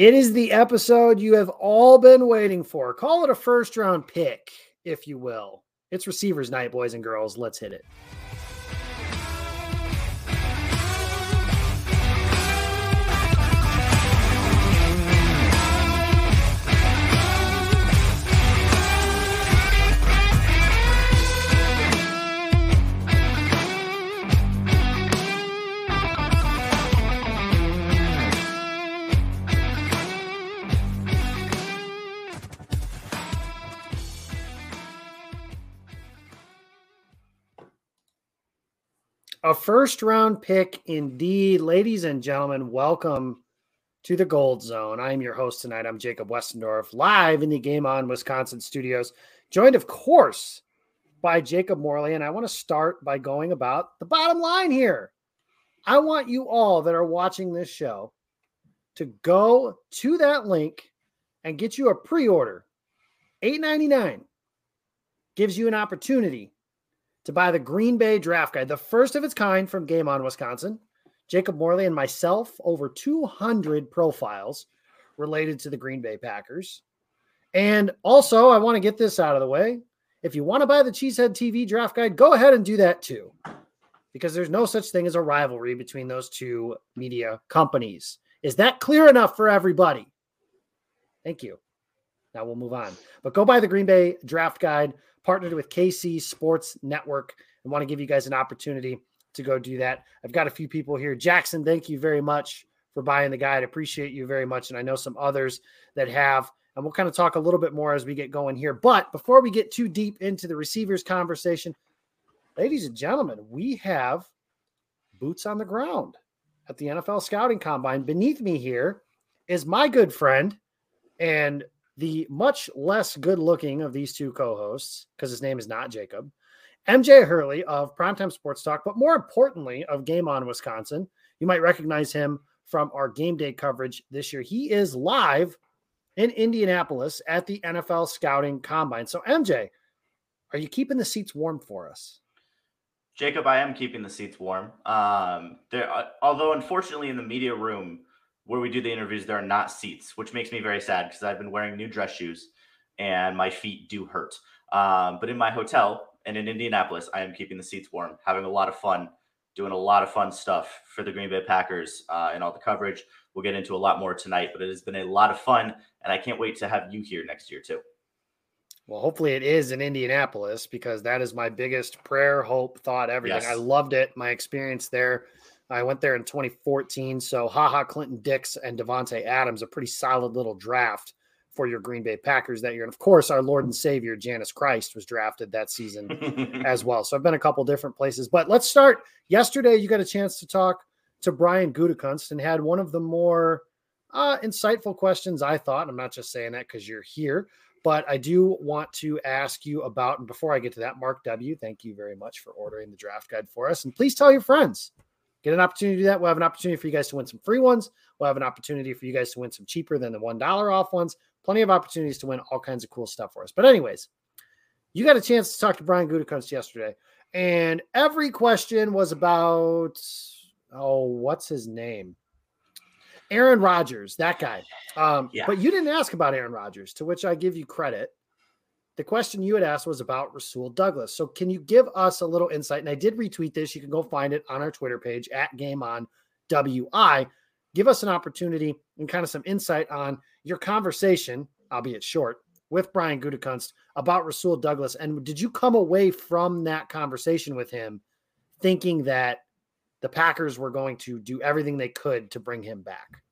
It is the episode you have all been waiting for. Call it a first round pick, if you will. It's receivers night, boys and girls. Let's hit it. A first round pick indeed. Ladies and gentlemen, welcome to the Gold Zone. I am your host tonight. I'm Jacob Westendorf, live in the Game On Wisconsin studios, joined, of course, by Jacob Morley. And I want to start by going about the bottom line here. I want you all that are watching this show to go to that link and get you a pre order. $8.99 gives you an opportunity to buy the Green Bay Draft Guide, the first of its kind from Game On Wisconsin. Jacob Morley and myself, over 200 profiles related to the Green Bay Packers. And also, I want to get this out of the way. If you want to buy the Cheesehead TV Draft Guide, go ahead and do that too, because there's no such thing as a rivalry between those two media companies. Is that clear enough for everybody? Thank you. Now we'll move on. But go buy the Green Bay Draft Guide partnered with KC Sports Network and want to give you guys an opportunity to go do that. I've got a few people here. Jackson, thank you very much for buying the guide. Appreciate you very much. And I know some others that have. And we'll kind of talk a little bit more as we get going here. But before we get too deep into the receivers conversation, ladies and gentlemen, we have boots on the ground at the NFL scouting combine. Beneath me here is my good friend and the much less good looking of these two co hosts, because his name is not Jacob, MJ Hurley of Primetime Sports Talk, but more importantly, of Game On Wisconsin. You might recognize him from our game day coverage this year. He is live in Indianapolis at the NFL Scouting Combine. So, MJ, are you keeping the seats warm for us? Jacob, I am keeping the seats warm. Um, there, uh, although unfortunately in the media room, where we do the interviews, there are not seats, which makes me very sad because I've been wearing new dress shoes and my feet do hurt. Um, but in my hotel and in Indianapolis, I am keeping the seats warm, having a lot of fun, doing a lot of fun stuff for the Green Bay Packers uh, and all the coverage. We'll get into a lot more tonight, but it has been a lot of fun, and I can't wait to have you here next year too. Well, hopefully it is in Indianapolis because that is my biggest prayer, hope, thought, everything. Yes. I loved it. My experience there I went there in 2014. So, Ha Ha, Clinton Dix and Davante Adams, a pretty solid little draft for your Green Bay Packers that year. And of course, our Lord and Savior, Janis Christ, was drafted that season as well. So, I've been a couple different places. But let's start. Yesterday, you got a chance to talk to Brian Gutekunst and had one of the more uh, insightful questions, I thought. I'm not just saying that because you're here, but I do want to ask you about, and before I get to that, Mark W., thank you very much for ordering the draft guide for us. And please tell your friends Get an opportunity to do that. We'll have an opportunity for you guys to win some free ones. We'll have an opportunity for you guys to win some cheaper than the $1 off ones. Plenty of opportunities to win all kinds of cool stuff for us. But, anyways, you got a chance to talk to Brian Gutekunst yesterday, and every question was about, oh, what's his name? Aaron Rodgers, that guy. Um, yeah. But you didn't ask about Aaron Rodgers, to which I give you credit the question you had asked was about Rasul Douglas. So, can you give us a little insight? And I did retweet this. You can go find it on our Twitter page at Game On WI. Give us an opportunity and kind of some insight on your conversation, albeit short, with Brian Gutekunst about Rasul Douglas. And did you come away from that conversation with him thinking that the Packers were going to do everything they could to bring him back?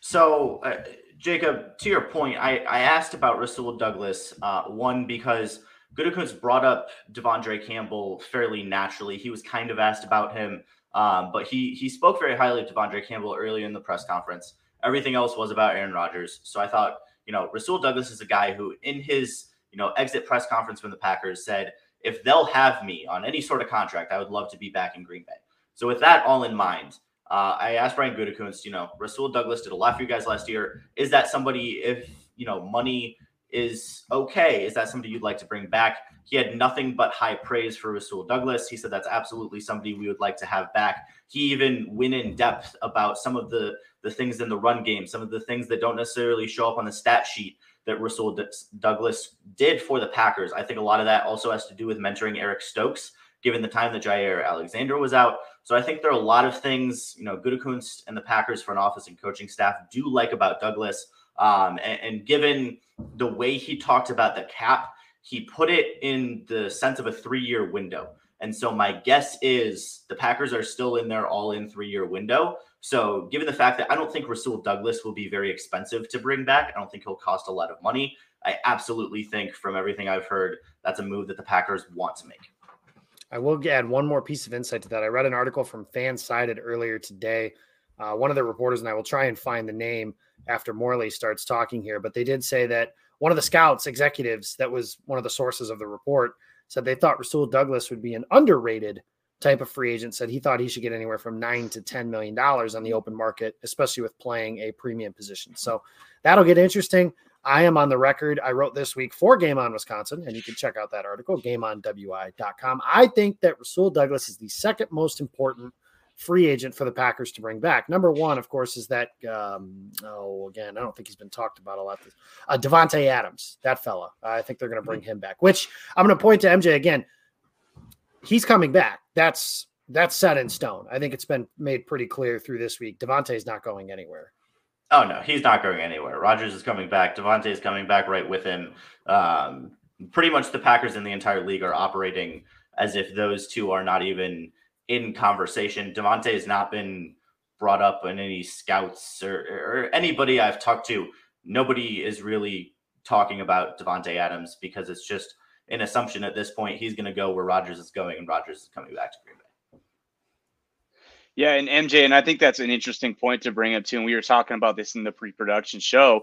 So, uh, Jacob, to your point, I, I asked about Rasul Douglas. Uh, one, because Gutekunst brought up De'Vondre Campbell fairly naturally. He was kind of asked about him, um, but he he spoke very highly of De'Vondre Campbell earlier in the press conference. Everything else was about Aaron Rodgers. So I thought, you know, Rasul Douglas is a guy who, in his you know exit press conference from the Packers, said, "If they'll have me on any sort of contract, I would love to be back in Green Bay." So with that all in mind, uh, I asked Brian Gutekunst, you know, Rasul Douglas did a lot for you guys last year. Is that somebody, if, you know, money is okay, is that somebody you'd like to bring back? He had nothing but high praise for Rasul Douglas. He said that's absolutely somebody we would like to have back. He even went in depth about some of the, the things in the run game, some of the things that don't necessarily show up on the stat sheet that Rasul D- Douglas did for the Packers. I think a lot of that also has to do with mentoring Eric Stokes, given the time that Jaire Alexander was out. So I think there are a lot of things, you know, Gutekunst and the Packers front office and coaching staff do like about Douglas. Um, and, and given the way he talked about the cap, he put it in the sense of a three year window. And so my guess is the Packers are still in their all in three year window. So given the fact that I don't think Rasul Douglas will be very expensive to bring back, I don't think he'll cost a lot of money. I absolutely think from everything I've heard, that's a move that the Packers want to make. I will add one more piece of insight to that. I read an article from Fansided earlier today. Uh, one of the reporters, and I will try and find the name after Morley starts talking here, but they did say that one of the scouts executives that was one of the sources of the report said they thought Rasul Douglas would be an underrated type of free agent. Said he thought he should get anywhere from nine to ten million dollars on the open market, especially with playing a premium position. So that'll get interesting. I am on the record. I wrote this week for Game On Wisconsin, and you can check out that article, gameonwi.com. I think that Rasul Douglas is the second most important free agent for the Packers to bring back. Number one, of course, is that um, oh again, I don't think he's been talked about a lot. Uh, Davante Adams, that fella. I think they're going to bring him back. Which I'm going to point to MJ again. He's coming back. That's that's set in stone. I think it's been made pretty clear through this week. Davante's not going anywhere. Oh no, he's not going anywhere. Rodgers is coming back. Davante is coming back right with him. Um, pretty much the Packers in the entire league are operating as if those two are not even in conversation. Davante has not been brought up in any scouts or, or anybody I've talked to. Nobody is really talking about Davante Adams because it's just an assumption at this point he's going to go where Rodgers is going and Rodgers is coming back to Green Bay. Yeah, and MJ, and I think that's an interesting point to bring up too. And we were talking about this in the pre-production show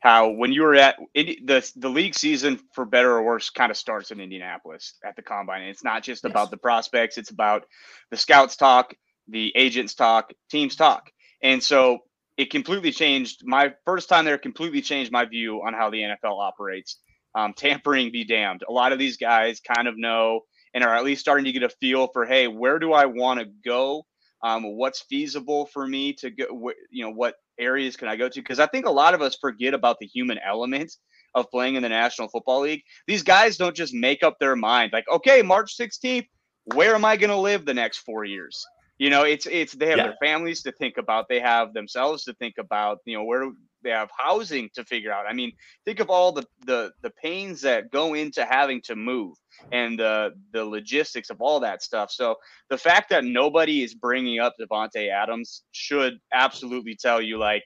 how when you were at the the league season for better or worse kind of starts in Indianapolis at the combine. And it's not just yes. about the prospects, it's about the scouts talk, the agents talk, teams talk. And so it completely changed my first time there completely changed my view on how the NFL operates. Um, tampering be damned. A lot of these guys kind of know and are at least starting to get a feel for, hey, where do I want to go? Um, what's feasible for me to go? Wh- you know, what areas can I go to? Because I think a lot of us forget about the human element of playing in the National Football League. These guys don't just make up their mind like, okay, March 16th, where am I going to live the next four years? You know, it's it's they have yeah. their families to think about, they have themselves to think about. You know, where they have housing to figure out. I mean, think of all the the the pains that go into having to move and the the logistics of all that stuff. So the fact that nobody is bringing up Davante Adams should absolutely tell you like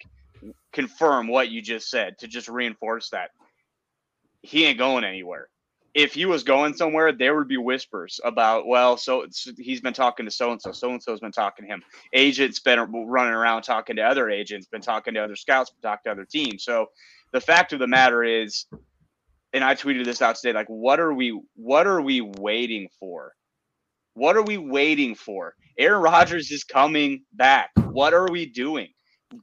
confirm what you just said to just reinforce that he ain't going anywhere if he was going somewhere, there would be whispers about, well, so he's been talking to so and so, so and so's been talking to him. Agents been running around talking to other agents, been talking to other scouts, been talking to other teams. So the fact of the matter is, and I tweeted this out today, like, what are we, what are we waiting for? What are we waiting for? Aaron Rodgers is coming back. What are we doing?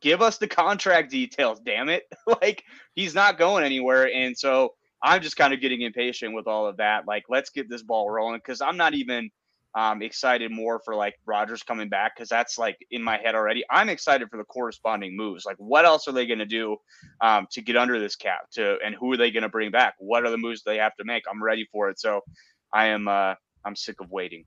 Give us the contract details, damn it. like he's not going anywhere. And so I'm just kind of getting impatient with all of that. Like, let's get this ball rolling because I'm not even um, excited more for like Rodgers coming back because that's like in my head already. I'm excited for the corresponding moves. Like, what else are they going to do um, to get under this cap? To and who are they going to bring back? What are the moves they have to make? I'm ready for it. So, I am. Uh, I'm sick of waiting.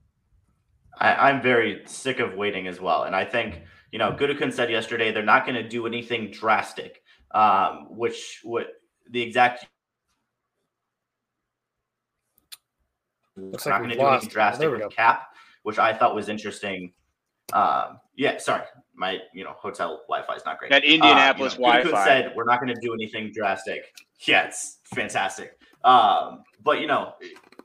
I, I'm very sick of waiting as well, and I think you know Gutekunst said yesterday they're not going to do anything drastic, um, which would the exact Looks not like going to do anything drastic oh, with cap, which I thought was interesting. Um, yeah, sorry, my you know hotel Wi-Fi is not great. That Indianapolis uh, you know, Wi-Fi said we're not going to do anything drastic. Yeah, it's fantastic. Um, but you know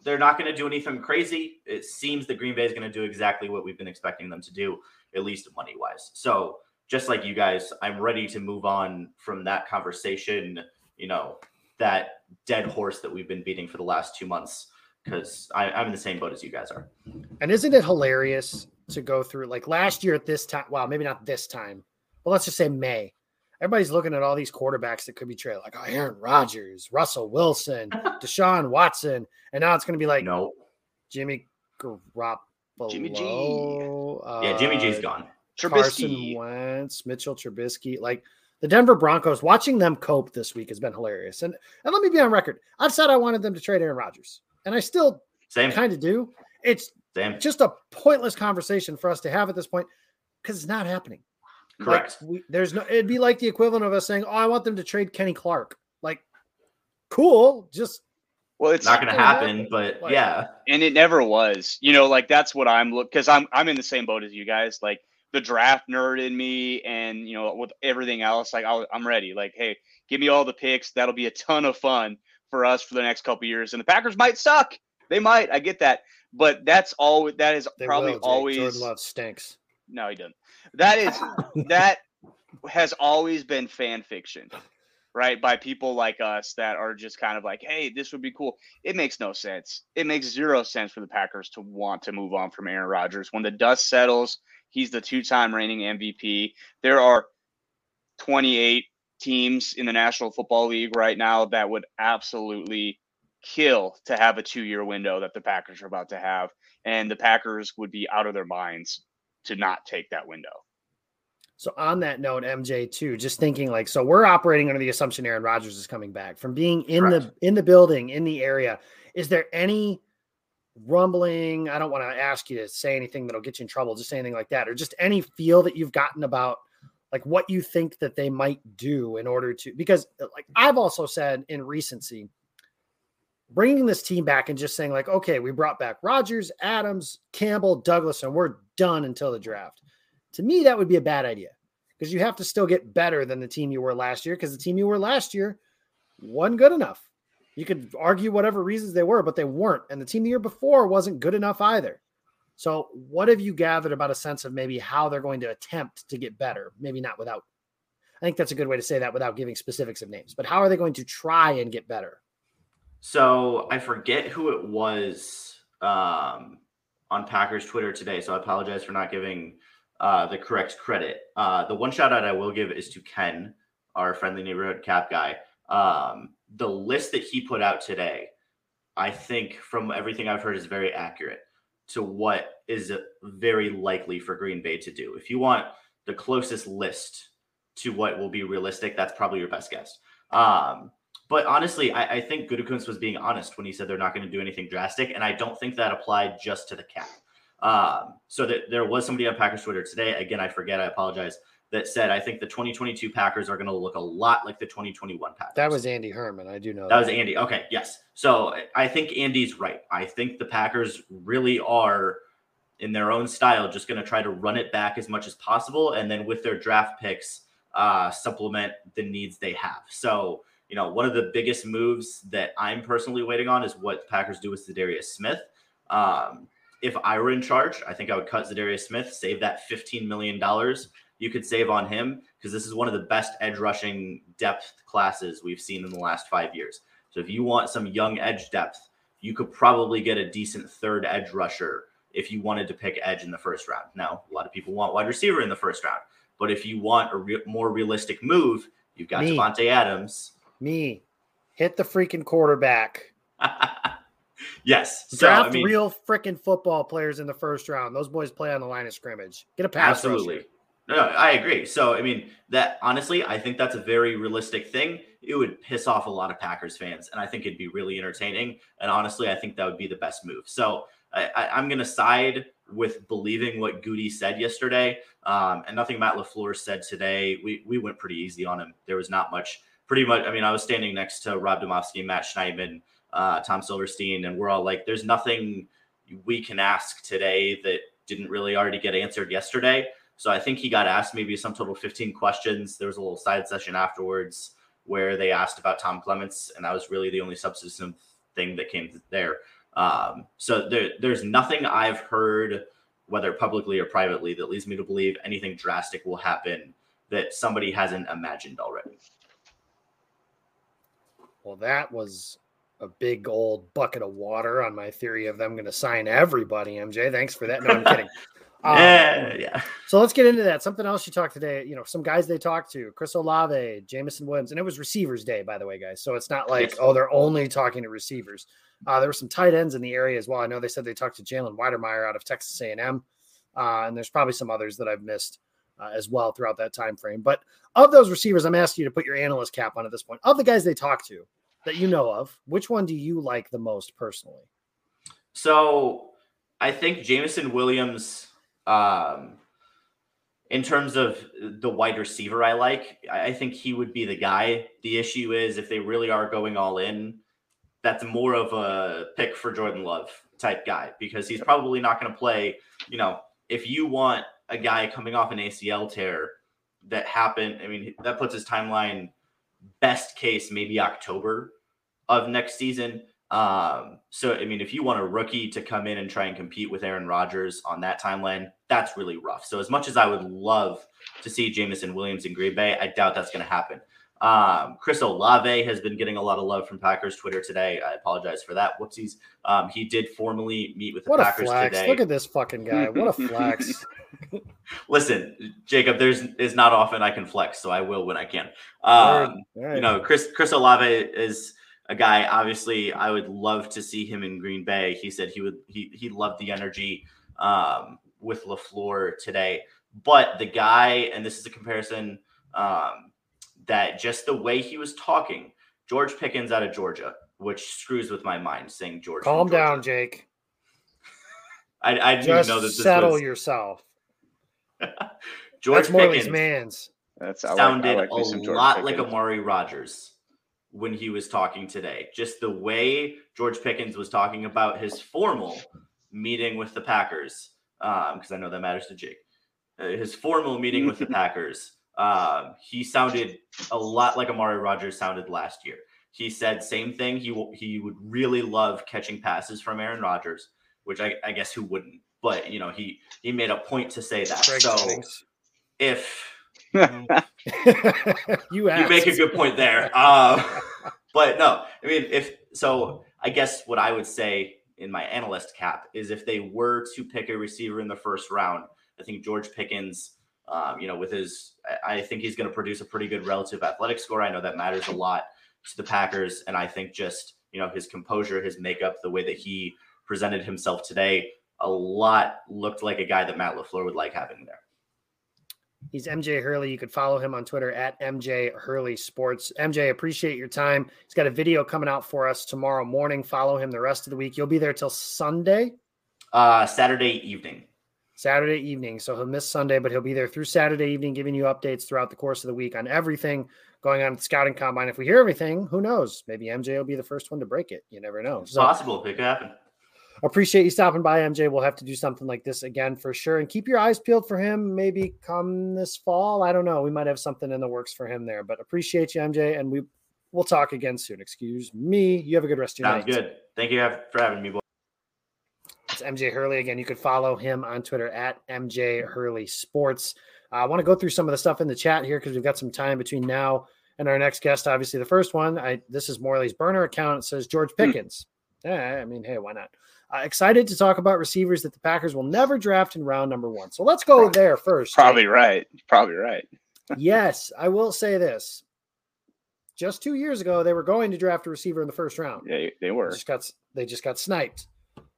they're not going to do anything crazy. It seems that Green Bay is going to do exactly what we've been expecting them to do, at least money wise. So just like you guys, I'm ready to move on from that conversation. You know that dead horse that we've been beating for the last two months because I'm in the same boat as you guys are. And isn't it hilarious to go through like last year at this time? Well, maybe not this time, but let's just say May. Everybody's looking at all these quarterbacks that could be traded, like oh, Aaron Rodgers, Russell Wilson, Deshaun Watson, and now it's going to be like no Jimmy Garoppolo. Jimmy G. Uh, yeah, Jimmy G's gone. Trubisky. Carson Wentz, Mitchell Trubisky, like the Denver Broncos. Watching them cope this week has been hilarious. And and let me be on record. I've said I wanted them to trade Aaron Rodgers, and I still Same. kind of do. It's Same. just a pointless conversation for us to have at this point because it's not happening. Correct. Like, we, there's no. It'd be like the equivalent of us saying, "Oh, I want them to trade Kenny Clark." Like, cool. Just Well, it's Not going to gonna happen, happen. but Like- yeah. and it never was. You know, like that's what I'm look because I'm I'm in the same boat as you guys. Like the draft nerd in me, and you know, with everything else, like I'll, I'm ready. Like, hey, give me all the picks. That'll be a ton of fun for us for the next couple years. And the Packers might suck. They might. I get that, but that's all. That is they probably will, always. Jordan Love stinks. No, he doesn't. That is that has always been fan fiction, right? By people like us that are just kind of like, hey, this would be cool. It makes no sense. It makes zero sense for the Packers to want to move on from Aaron Rodgers. When the dust settles, he's the two-time reigning MVP. There are 28 teams in the National Football League right now that would absolutely kill to have a two-year window that the Packers are about to have, and the Packers would be out of their minds to not take that window. So on that note, MJ too, just thinking like, so we're operating under the assumption Aaron Rodgers is coming back from being in Correct. the in the building in the area. Is there any rumbling? I don't want to ask you to say anything that'll get you in trouble, just anything like that, or just any feel that you've gotten about like what you think that they might do in order to because uh, like I've also said in recency, bringing this team back and just saying like, okay, we brought back Rodgers, Adams, Campbell, Douglas, and we're done until the draft. To me, that would be a bad idea because you have to still get better than the team you were last year because the team you were last year wasn't good enough. You could argue whatever reasons they were, but they weren't. And the team the year before wasn't good enough either. So, what have you gathered about a sense of maybe how they're going to attempt to get better? Maybe not without, I think that's a good way to say that without giving specifics of names, but how are they going to try and get better? So I forget who it was um, on Packers Twitter today. So I apologize for not giving uh, the correct credit. Uh, the one shout out I will give is to Ken, our friendly neighborhood cap guy. Um, the list that he put out today, I think from everything I've heard, is very accurate to what is very likely for Green Bay to do. If you want the closest list to what will be realistic, that's probably your best guess. Um, but honestly, I, I think Gutekunst was being honest when he said they're not going to do anything drastic, and I don't think that applied just to the cap. Um, so that there was somebody on Packers Twitter today. Again, I forget. I apologize. That said, I think the 2022 Packers are going to look a lot like the 2021 Packers. That was Andy Herman. I do know That was Andy. Okay, yes. So I think Andy's right. I think the Packers really are, in their own style, just going to try to run it back as much as possible, and then with their draft picks, uh, supplement the needs they have. So you know, one of the biggest moves that I'm personally waiting on is what the Packers do with Za'Darius Smith. Um, if I were in charge, I think I would cut Za'Darius Smith, save that $15 million you could save on him because this is one of the best edge rushing depth classes we've seen in the last five years. So if you want some young edge depth, you could probably get a decent third edge rusher if you wanted to pick edge in the first round. Now, a lot of people want wide receiver in the first round, but if you want a re- more realistic move, you've got Me. Davante Adams. Me, hit the freaking quarterback. yes. So, Draft I mean, real freaking football players in the first round. Those boys play on the line of scrimmage. Get a pass absolutely. rusher. No, no, I agree. So, I mean, that honestly, I think that's a very realistic thing. It would piss off a lot of Packers fans, and I think it'd be really entertaining. And honestly, I think that would be the best move. So, I, I'm going to side with believing what Goody said yesterday, um, and nothing Matt LaFleur said today. We we went pretty easy on him. There was not much. Pretty much. I mean, I was standing next to Rob Demovsky, Matt Schneidman, uh, Tom Silverstein, and we're all like, "There's nothing we can ask today that didn't really already get answered yesterday." So I think he got asked maybe some total 15 questions. There was a little side session afterwards where they asked about Tom Clements, and that was really the only substantive thing that came there. Um, so there, there's nothing I've heard, whether publicly or privately, that leads me to believe anything drastic will happen that somebody hasn't imagined already. Well, that was a big old bucket of water on my theory of them going to sign everybody. MJ, thanks for that. No, I'm kidding. Um, yeah, yeah. So let's get into that. Something else you talked today, you know, some guys they talked to, Chris Olave, Jameson Williams, and it was receivers day, by the way, guys. So it's not like, Yes. oh, they're only talking to receivers. Uh, there were some tight ends in the area as well. I know they said they talked to Jalen Wydermyer out of Texas A&M, uh, and there's probably some others that I've missed. uh, as well throughout that time frame. But of those receivers, I'm asking you to put your analyst cap on at this point. Of the guys they talked to that you know of, which one do you like the most personally? So I think Jameson Williams, um, in terms of the wide receiver I like, I think he would be the guy. The issue is if they really are going all in, that's more of a pick for Jordan Love type guy because he's probably not going to play. You know, if you want a guy coming off an ACL tear that happened, I mean, that puts his timeline best case maybe October of next season. Um, so I mean, if you want a rookie to come in and try and compete with Aaron Rodgers on that timeline, that's really rough. So as much as I would love to see Jameson Williams in Green Bay, I doubt that's going to happen. Um, Chris Olave has been getting a lot of love from Packers Twitter today. I apologize for that. Whoopsies. Um, he did formally meet with the what Packers today. Look at this fucking guy. What a flex. Listen, Jacob, there's is not often I can flex, so I will when I can. Um, Right. you know, Chris Chris Olave is a guy. Obviously, I would love to see him in Green Bay. He said he would. He he loved the energy um, with LaFleur today. But the guy, and this is a comparison um, that just the way he was talking, George Pickens out of Georgia, which screws with my mind saying George. Calm Georgia. down, Jake. I, I didn't Just know that this settle was yourself. George That's Morley's Pickens. man's. That's I like- sounded like a some George lot like Pickens. Amari Rodgers when he was talking today. Just the way George Pickens was talking about his formal meeting with the Packers, because I know that matters to Jake. Uh, his formal meeting with the Packers, um, he sounded a lot like Amari Rodgers sounded last year. He said same thing. He w- he would really love catching passes from Aaron Rodgers, which I, I guess who wouldn't. But you know he he made a point to say that. Greg so Jennings. if you you make a good point there. Uh, but no, I mean, if so, I guess what I would say in my analyst cap is if they were to pick a receiver in the first round, I think George Pickens, um, you know, with his, I I think he's going to produce a pretty good relative athletic score. I know that matters a lot to the Packers, and I think just you know his composure, his makeup, the way that he presented himself today, a lot looked like a guy that Matt LaFleur would like having there. He's MJ Hurley. You could follow him on Twitter at MJ Hurley Sports. MJ, appreciate your time. He's got a video coming out for us tomorrow morning. Follow him the rest of the week. You'll be there till Sunday, Uh, Saturday evening. Saturday evening. So he'll miss Sunday, but he'll be there through Saturday evening, giving you updates throughout the course of the week on everything going on at the scouting combine. If we hear everything, who knows? Maybe MJ will be the first one to break it. You never know. It's So possible it could happen. Appreciate you stopping by, MJ. We'll have to do something like this again for sure. And keep your eyes peeled for him. Maybe come this fall. I don't know. We might have something in the works for him there. But appreciate you, MJ. And we we'll talk again soon. Excuse me. You have a good rest of your Sounds night. good. Thank you for having me, boy. It's MJ Hurley again. You could follow him on Twitter at MJ Hurley Sports. Uh, I want to go through some of the stuff in the chat here because we've got some time between now and our next guest. Obviously, the first one. I this is Morley's burner account. It says George Pickens. Yeah, I mean, hey, why not? Uh, excited to talk about receivers that the Packers will never draft in round number one. So let's go there first. Probably right. Probably right. yes, I will say this. Just two years ago, they were going to draft a receiver in the first round. Yeah, they were. Just got they just got sniped,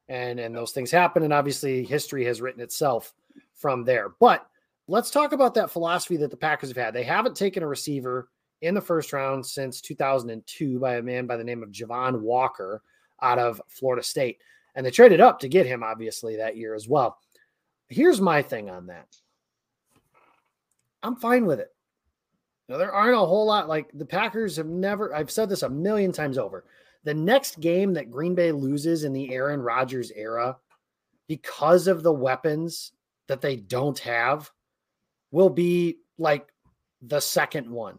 and and those things happen, and obviously history has written itself from there. But let's talk about that philosophy that the Packers have had. They haven't taken a receiver in the first round since 2002 by a man by the name of Javon Walker out of Florida State, and they traded up to get him obviously that year as well. Here's my thing on that. I'm fine with it. Now, there aren't a whole lot like the Packers have never, I've said this a million times over. The next game that Green Bay loses in the Aaron Rodgers era because of the weapons that they don't have will be like the second one.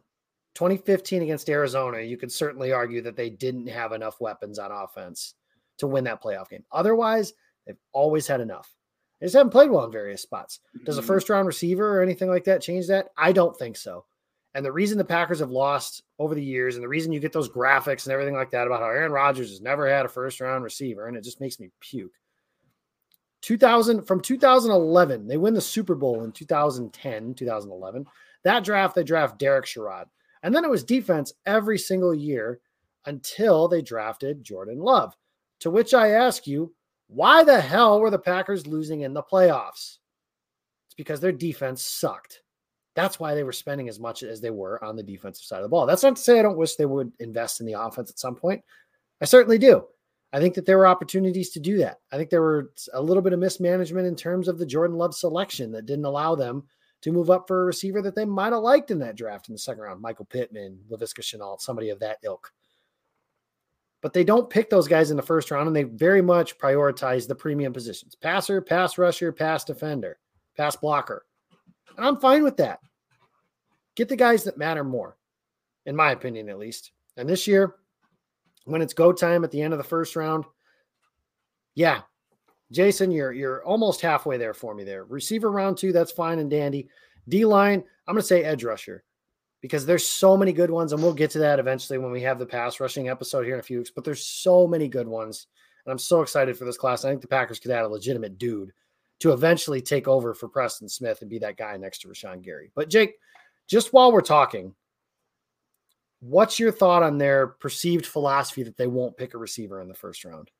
2015 against Arizona, you could certainly argue that they didn't have enough weapons on offense to win that playoff game. Otherwise, they've always had enough. They just haven't played well in various spots. Does a Mhm. first round receiver or anything like that change that? I don't think so. And the reason the Packers have lost over the years, and the reason you get those graphics and everything like that about how Aaron Rodgers has never had a first round receiver, and it just makes me puke. 2000 from 2011, they win the Super Bowl in 2010, 2011. That draft, they draft Derek Sherrod. And then it was defense every single year until they drafted Jordan Love. To which I ask you, why the hell were the Packers losing in the playoffs? It's because their defense sucked. That's why they were spending as much as they were on the defensive side of the ball. That's not to say I don't wish they would invest in the offense at some point. I certainly do. I think that there were opportunities to do that. I think there were a little bit of mismanagement in terms of the Jordan Love selection that didn't allow them to move up for a receiver that they might have liked in that draft in the second round. Michael Pittman, Laviska Shenault, somebody of that ilk. But they don't pick those guys in the first round, and they very much prioritize the premium positions passer, pass rusher, pass defender, pass blocker. And I'm fine with that. Get the guys that matter more, in my opinion, at least. And this year, when it's go time at the end of the first round, yeah, Jason, you're you're almost halfway there for me there. Receiver round two, that's fine and dandy. D line, I'm going to say edge rusher because there's so many good ones, and we'll get to that eventually when we have the pass rushing episode here in a few weeks. But there's so many good ones, and I'm so excited for this class. I think the Packers could add a legitimate dude to eventually take over for Preston Smith and be that guy next to Rashan Gary. But Jake, just while we're talking, what's your thought on their perceived philosophy that they won't pick a receiver in the first round?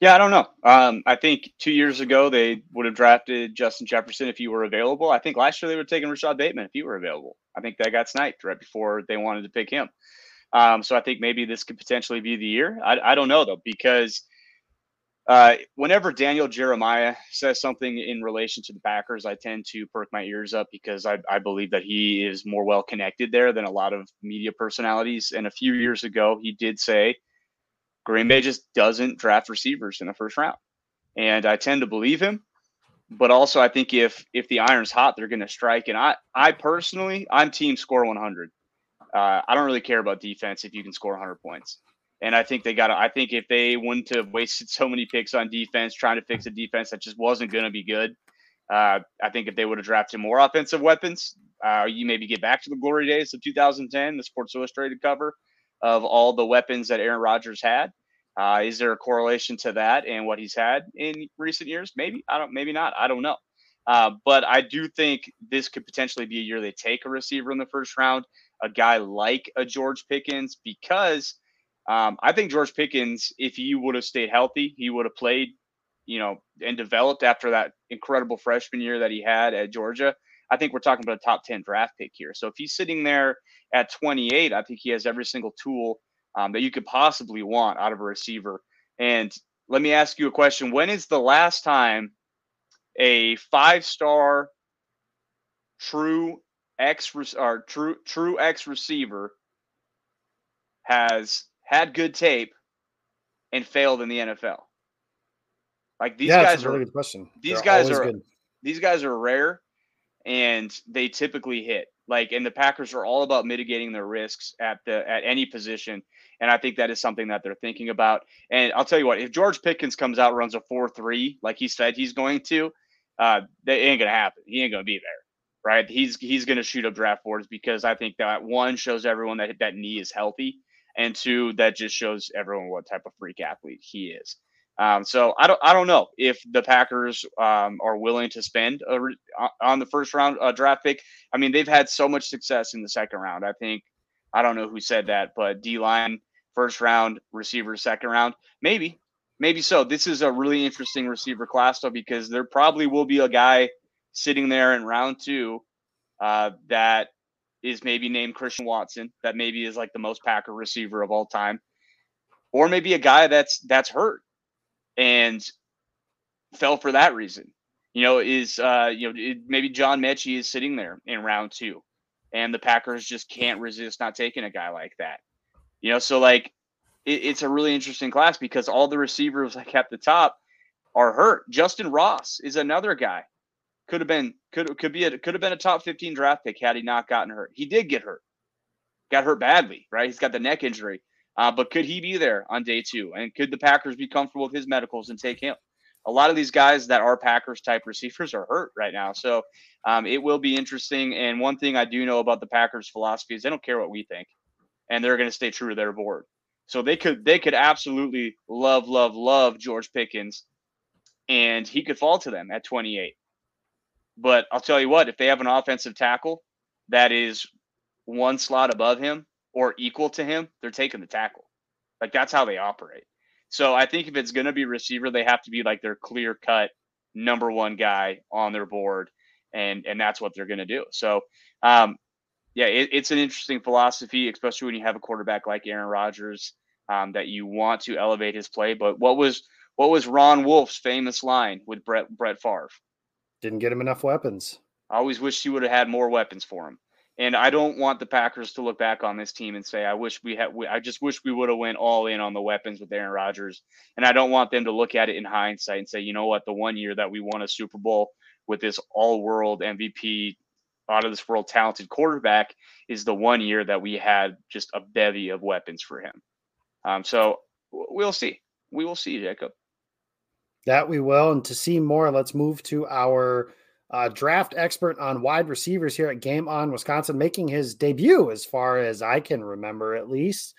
Yeah, I don't know. Um, I think two years ago they would have drafted Justin Jefferson if you were available. I think last year they would have taken Rashod Bateman if you were available. I think that got sniped right before they wanted to pick him. Um, so I think maybe this could potentially be the year. I, I don't know though because uh, whenever Daniel Jeremiah says something in relation to the Packers, I tend to perk my ears up because I, I believe that he is more well connected there than a lot of media personalities. And a few years ago, he did say Green Bay just doesn't draft receivers in the first round. And I tend to believe him. But also I think if if the iron's hot, they're gonna strike. And I I personally I'm team score 100. Uh, I don't really care about defense if you can score 100 points. And I think they got. I think if they wouldn't have wasted so many picks on defense trying to fix a defense that just wasn't going to be good, uh, I think if they would have drafted more offensive weapons, uh, you maybe get back to the glory days of 2010, the Sports Illustrated cover of all the weapons that Aaron Rodgers had. Uh, is there a correlation to that and what he's had in recent years? Maybe I don't. Maybe not. I don't know. Uh, but I do think this could potentially be a year they take a receiver in the first round, a guy like a George Pickens, because um, I think George Pickens, if he would have stayed healthy, he would have played, you know, and developed after that incredible freshman year that he had at Georgia. I think we're talking about a top 10 draft pick here. So if he's sitting there at 28, I think he has every single tool um, that you could possibly want out of a receiver. And let me ask you a question. When is the last time a five star true X or true true X receiver has had good tape and failed in the NFL? Like these yeah, guys are really good question. These They're guys are good. these guys are rare and they typically hit. Like and the Packers are all about mitigating their risks at the at any position. And I think that is something that they're thinking about. And I'll tell you what, if George Pickens comes out runs a 4-3 like he said he's going to, uh, that ain't gonna happen. He ain't gonna be there. Right. He's he's gonna shoot up draft boards because I think that one shows everyone that that knee is healthy and two that just shows everyone what type of freak athlete he is. Um, so I don't I don't know if the Packers um, are willing to spend a, on the first round uh, draft pick. I mean they've had so much success in the second round. I think I don't know who said that, but D line first round, receiver second round, maybe maybe so. This is a really interesting receiver class though because there probably will be a guy sitting there in round two uh, that is maybe named Christian Watson, that maybe is like the most Packer receiver of all time, or maybe a guy that's that's hurt and fell for that reason. You know, is uh, you know it, maybe John Metchie is sitting there in round two, and the Packers just can't resist not taking a guy like that. You know, so like it, it's a really interesting class because all the receivers like at the top are hurt. Justyn Ross is another guy could have been could could be a, could have been a top 15 draft pick had he not gotten hurt. He did get hurt. Got hurt badly, right? He's got the neck injury. Uh, but could he be there on day two? And could the Packers be comfortable with his medicals and take him? A lot of these guys that are Packers type receivers are hurt right now. So um, it will be interesting. And one thing I do know about the Packers' philosophy is they don't care what we think, and they're going to stay true to their board. So they could they could absolutely love love love George Pickens, and he could fall to them at 28. But I'll tell you what, if they have an offensive tackle that is one slot above him or equal to him, they're taking the tackle. Like that's how they operate. So I think if it's going to be receiver, they have to be like their clear cut number one guy on their board. and and that's what they're going to do. So, um, yeah, it, it's an interesting philosophy, especially when you have a quarterback like Aaron Rodgers um, that you want to elevate his play. But what was what was Ron Wolf's famous line with Brett Brett Favre? Didn't get him enough weapons. I always wish he would have had more weapons for him. And I don't want the Packers to look back on this team and say, "I wish we had." I just wish we would have went all in on the weapons with Aaron Rodgers. And I don't want them to look at it in hindsight and say, "You know what? The one year that we won a Super Bowl with this all-world MVP, out of this world talented quarterback, is the one year that we had just a bevy of weapons for him." Um, so we'll see. We will see, Jacob. That we will. And to see more, let's move to our uh, draft expert on wide receivers here at Game On Wisconsin, making his debut as far as I can remember, at least.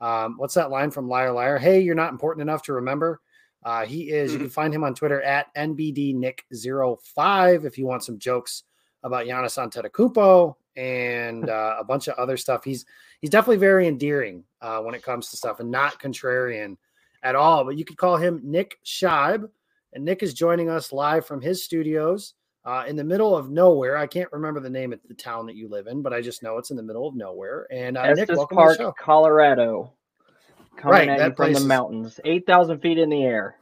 Um, what's that line from Liar Liar? Hey, you're not important enough to remember. Uh, he is. Mm-hmm. You can find him on Twitter at NBDNick05 if you want some jokes about Giannis Antetokounmpo and uh, a bunch of other stuff. He's he's definitely very endearing uh, when it comes to stuff and not contrarian at all. But you could call him Nick Shibe, and Nick is joining us live from his studios uh, in the middle of nowhere. I can't remember the name of the town that you live in, but I just know it's in the middle of nowhere. And uh, Nick, welcome Park, to the show. Colorado, coming right, at from the mountains, eight thousand feet in the air.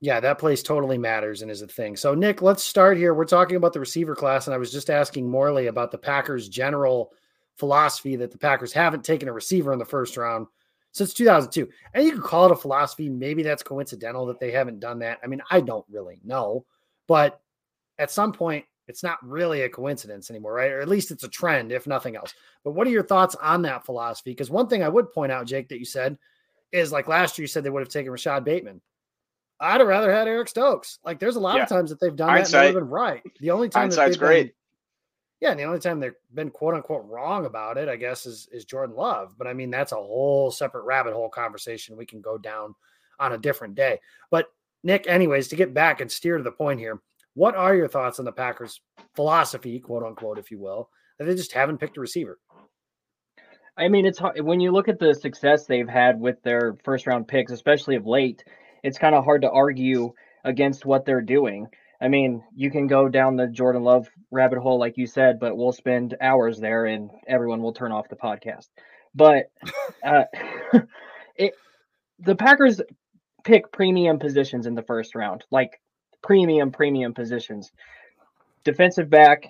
Yeah, that place totally matters and is a thing. So, Nick, let's start here. We're talking about the receiver class, and I was just asking Morley about the Packers' general philosophy that the Packers haven't taken a receiver in the first round since 2002. And you could call it a philosophy. Maybe that's coincidental that they haven't done that. I mean, I don't really know, but at some point, it's not really a coincidence anymore, right? Or at least it's a trend, if nothing else. But what are your thoughts on that philosophy? Because one thing I would point out, Jake, that you said is like last year, you said they would have taken Rashod Bateman. I'd have rather had Eric Stokes. Like there's a lot yeah. of times that they've done Hindsight. that and been right. The only time Hindsight's that great. Been, yeah, and the only time they've been quote unquote wrong about it, I guess, is is Jordan Love. But I mean, that's a whole separate rabbit hole conversation we can go down on a different day. But Nick, anyways, to get back and steer to the point here, what are your thoughts on the Packers' philosophy, quote unquote, if you will, that they just haven't picked a receiver? I mean, it's hard when you look at the success they've had with their first round picks, especially of late. It's kind of hard to argue against what they're doing. I mean, you can go down the Jordan Love rabbit hole, like you said, but we'll spend hours there, and everyone will turn off the podcast. But uh, it, the Packers pick premium positions in the first round, like premium premium positions. Defensive back,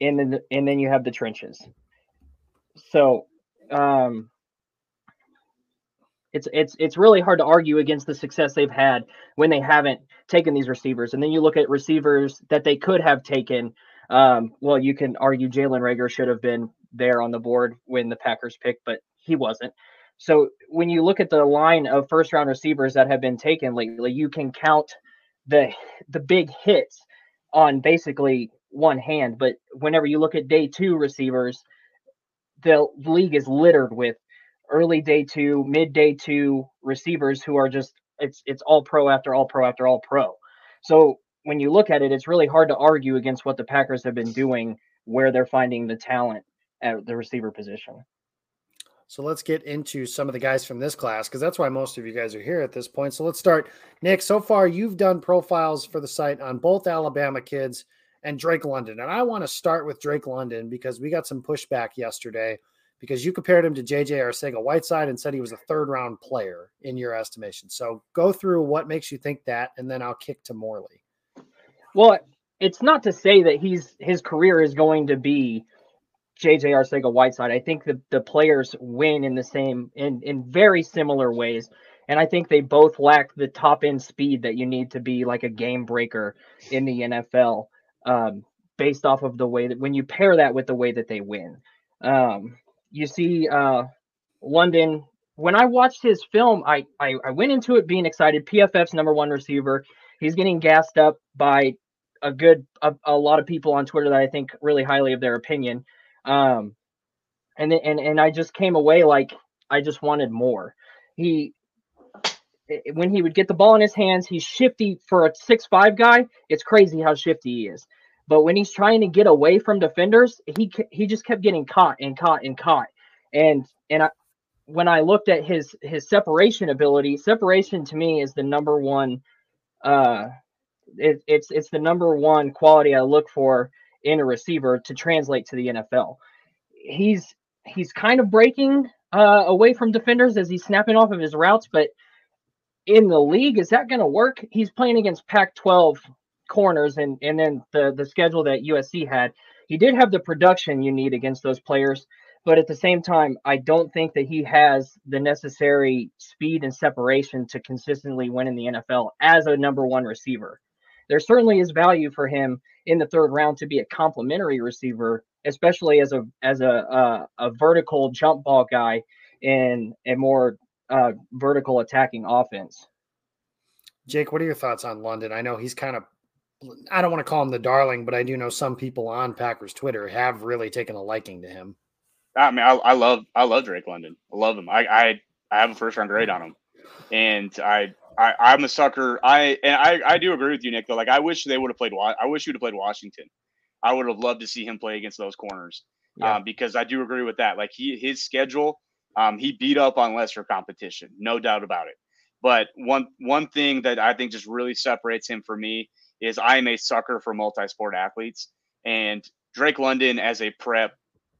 and then and then you have the trenches. So, um, it's it's it's really hard to argue against the success they've had when they haven't taken these receivers. And then you look at receivers that they could have taken. Um, well, you can argue Jalen Reagor should have been there on the board when the Packers picked, but he wasn't. So when you look at the line of first round receivers that have been taken lately, you can count the the big hits on basically one hand. But whenever you look at day two receivers, the league is littered with early day two, mid day two receivers who are just it's it's all pro after all pro after all pro. So when you look at it, it's really hard to argue against what the Packers have been doing where they're finding the talent at the receiver position. So let's get into some of the guys from this class because that's why most of you guys are here at this point. So let's start. Nick, so far you've done profiles for the site on both Alabama kids and Drake London. And I want to start with Drake London because we got some pushback yesterday because you compared him to JJ Arcega Whiteside and said he was a third round player in your estimation. So go through what makes you think that, and then I'll kick to Morley. Well, it's not to say that he's his career is going to be JJ Arcega Whiteside. I think the, the players win in the same in in very similar ways. And I think they both lack the top end speed that you need to be like a game breaker in the NFL, um, based off of the way that when you pair that with the way that they win. Um, you see uh, London. When I watched his film, I, I, I went into it being excited. PFF's number one receiver. He's getting gassed up by a good a, a lot of people on Twitter that I think really highly of their opinion. Um, and and and I just came away like I just wanted more. He when he would get the ball in his hands, he's shifty for a six five guy. It's crazy how shifty he is. But when he's trying to get away from defenders, he he just kept getting caught and caught and caught. And and I, when I looked at his his separation ability, separation to me is the number one uh it, it's it's the number one quality I look for in a receiver to translate to the NFL. He's he's kind of breaking uh, away from defenders as he's snapping off of his routes, but in the league, is that going to work? He's playing against Pac-12 corners, and and then the the schedule that USC had. He did have the production you need against those players, but at the same time, I don't think that he has the necessary speed and separation to consistently win in the NFL as a number one receiver. There certainly is value for him in the third round to be a complementary receiver, especially as a as a a, a vertical jump ball guy in a more uh, vertical attacking offense. Jake, what are your thoughts on London? I know he's kind of I don't want to call him the darling, but I do know some people on Packers Twitter have really taken a liking to him. I mean, I, I love I love Drake London. I love him. I I, I have a first round grade on him, and I, I I'm a sucker. I and I I do agree with you, Nick. Though, like I wish they would have played. I wish you'd have played Washington. I would have loved to see him play against those corners yeah. um, because I do agree with that. Like he his schedule, um, he beat up on lesser competition, no doubt about it. But one one thing that I think just really separates him for me is I am a sucker for multi-sport athletes, and Drake London as a prep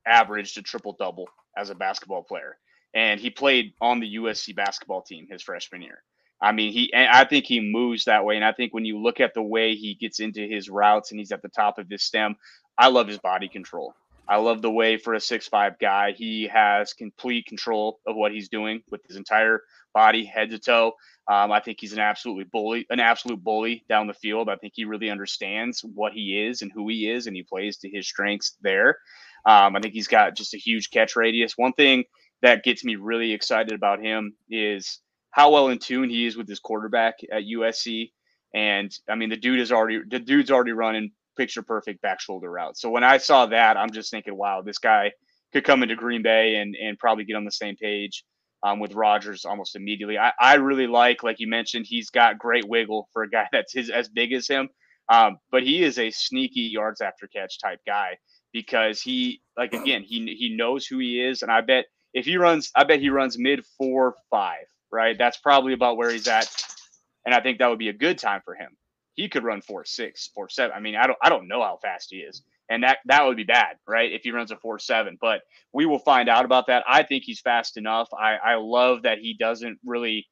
averaged a triple double as a basketball player, and he played on the USC basketball team his freshman year. I mean, he I think he moves that way, and I think when you look at the way he gets into his routes and he's at the top of his stem, I love his body control. I love the way for a six five guy, he has complete control of what he's doing with his entire body, head to toe. Um, I think he's an absolutely bully, an absolute bully down the field. I think he really understands what he is and who he is, and he plays to his strengths there. Um, I think he's got just a huge catch radius. One thing that gets me really excited about him is how well in tune he is with his quarterback at USC. And I mean, the dude is already the dude's already running picture perfect back shoulder routes. So when I saw that, I'm just thinking, wow, this guy could come into Green Bay and and probably get on the same page um, with Rodgers almost immediately. I, I really like, like you mentioned, he's got great wiggle for a guy that's his, as big as him. Um, but he is a sneaky yards after catch type guy because he, like again, he he knows who he is, and I bet if he runs, I bet he runs mid four five. Right, that's probably about where he's at, and I think that would be a good time for him. He could run four six, four seven. I mean, I don't I don't know how fast he is and that that would be bad, right? If he runs a four seven, but we will find out about that. I think he's fast enough. I I love that he doesn't really.